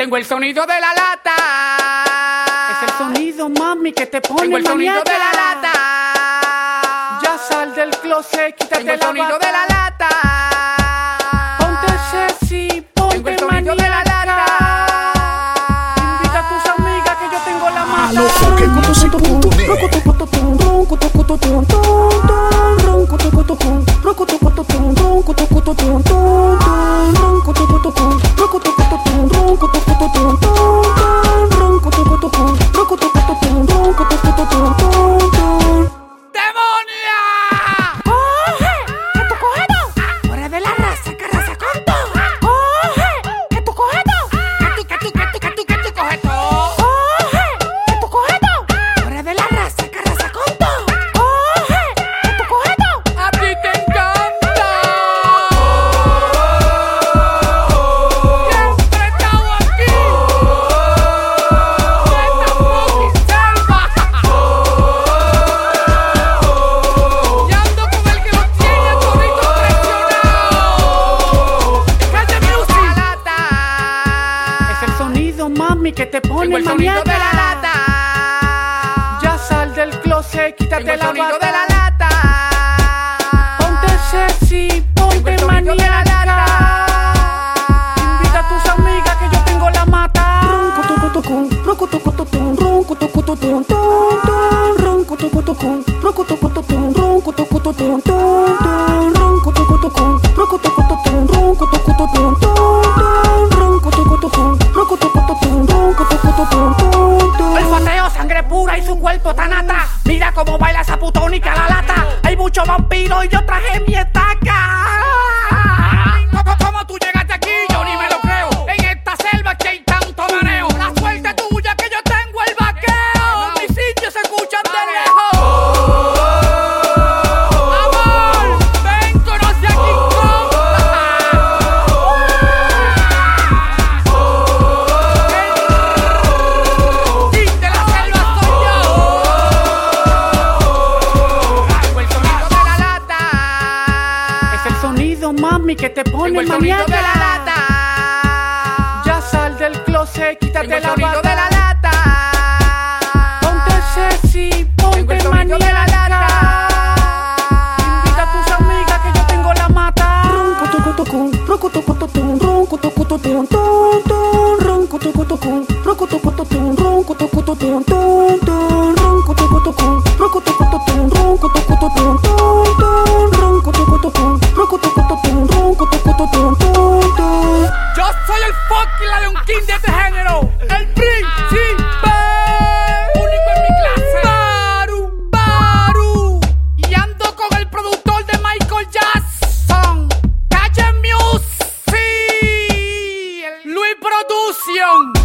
Tengo el sonido de la lata. Es el sonido, mami, que te pone Tengo el sonido de la lata. Ya sal del closet, quítate Tengo el la sonido bata. de la lata. Sonido, mami, que te pone Tengo el sonido de la lata. Ya sal del closet, quítate Tengo el la sonido bata. de la lata. Ponte sexy, ponte el sonido de la maniaca. lata. Invita a tus amigas que yo tengo la mata. El Mira cómo baila esa putónica la lata. Hay muchos vampiros y yo traje mi estaca. Mami, que te pone maniaca. de la lata. Ya sal del closet, quítate Tengo el la bata. de la King de este género. El príncipe. Único en mi clase. Baru, Baru. Y ando con el productor de Michael Jackson. Calle Music. Luis Production.